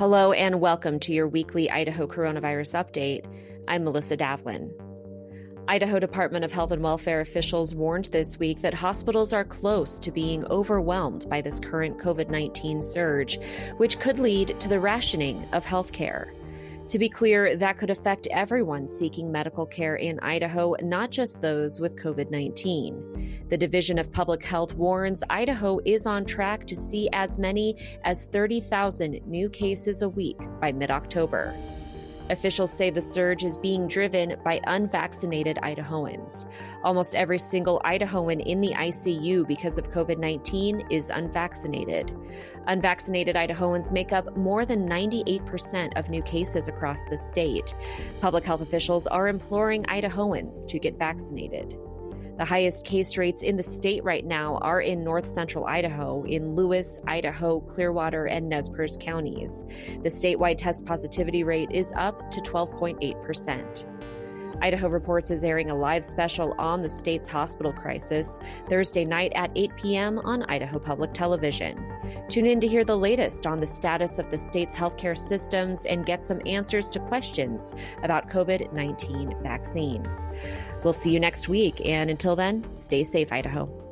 Hello, and welcome to your weekly Idaho coronavirus update. I'm Melissa Davlin. Idaho Department of Health and Welfare officials warned this week that hospitals are close to being overwhelmed by this current COVID 19 surge, which could lead to the rationing of health care. To be clear, that could affect everyone seeking medical care in Idaho, not just those with COVID 19. The Division of Public Health warns Idaho is on track to see as many as 30,000 new cases a week by mid October. Officials say the surge is being driven by unvaccinated Idahoans. Almost every single Idahoan in the ICU because of COVID 19 is unvaccinated. Unvaccinated Idahoans make up more than 98% of new cases across the state. Public health officials are imploring Idahoans to get vaccinated. The highest case rates in the state right now are in north central Idaho, in Lewis, Idaho, Clearwater, and Nez Perce counties. The statewide test positivity rate is up to 12.8%. Idaho Reports is airing a live special on the state's hospital crisis Thursday night at 8 p.m. on Idaho Public Television. Tune in to hear the latest on the status of the state's healthcare systems and get some answers to questions about COVID 19 vaccines. We'll see you next week. And until then, stay safe, Idaho.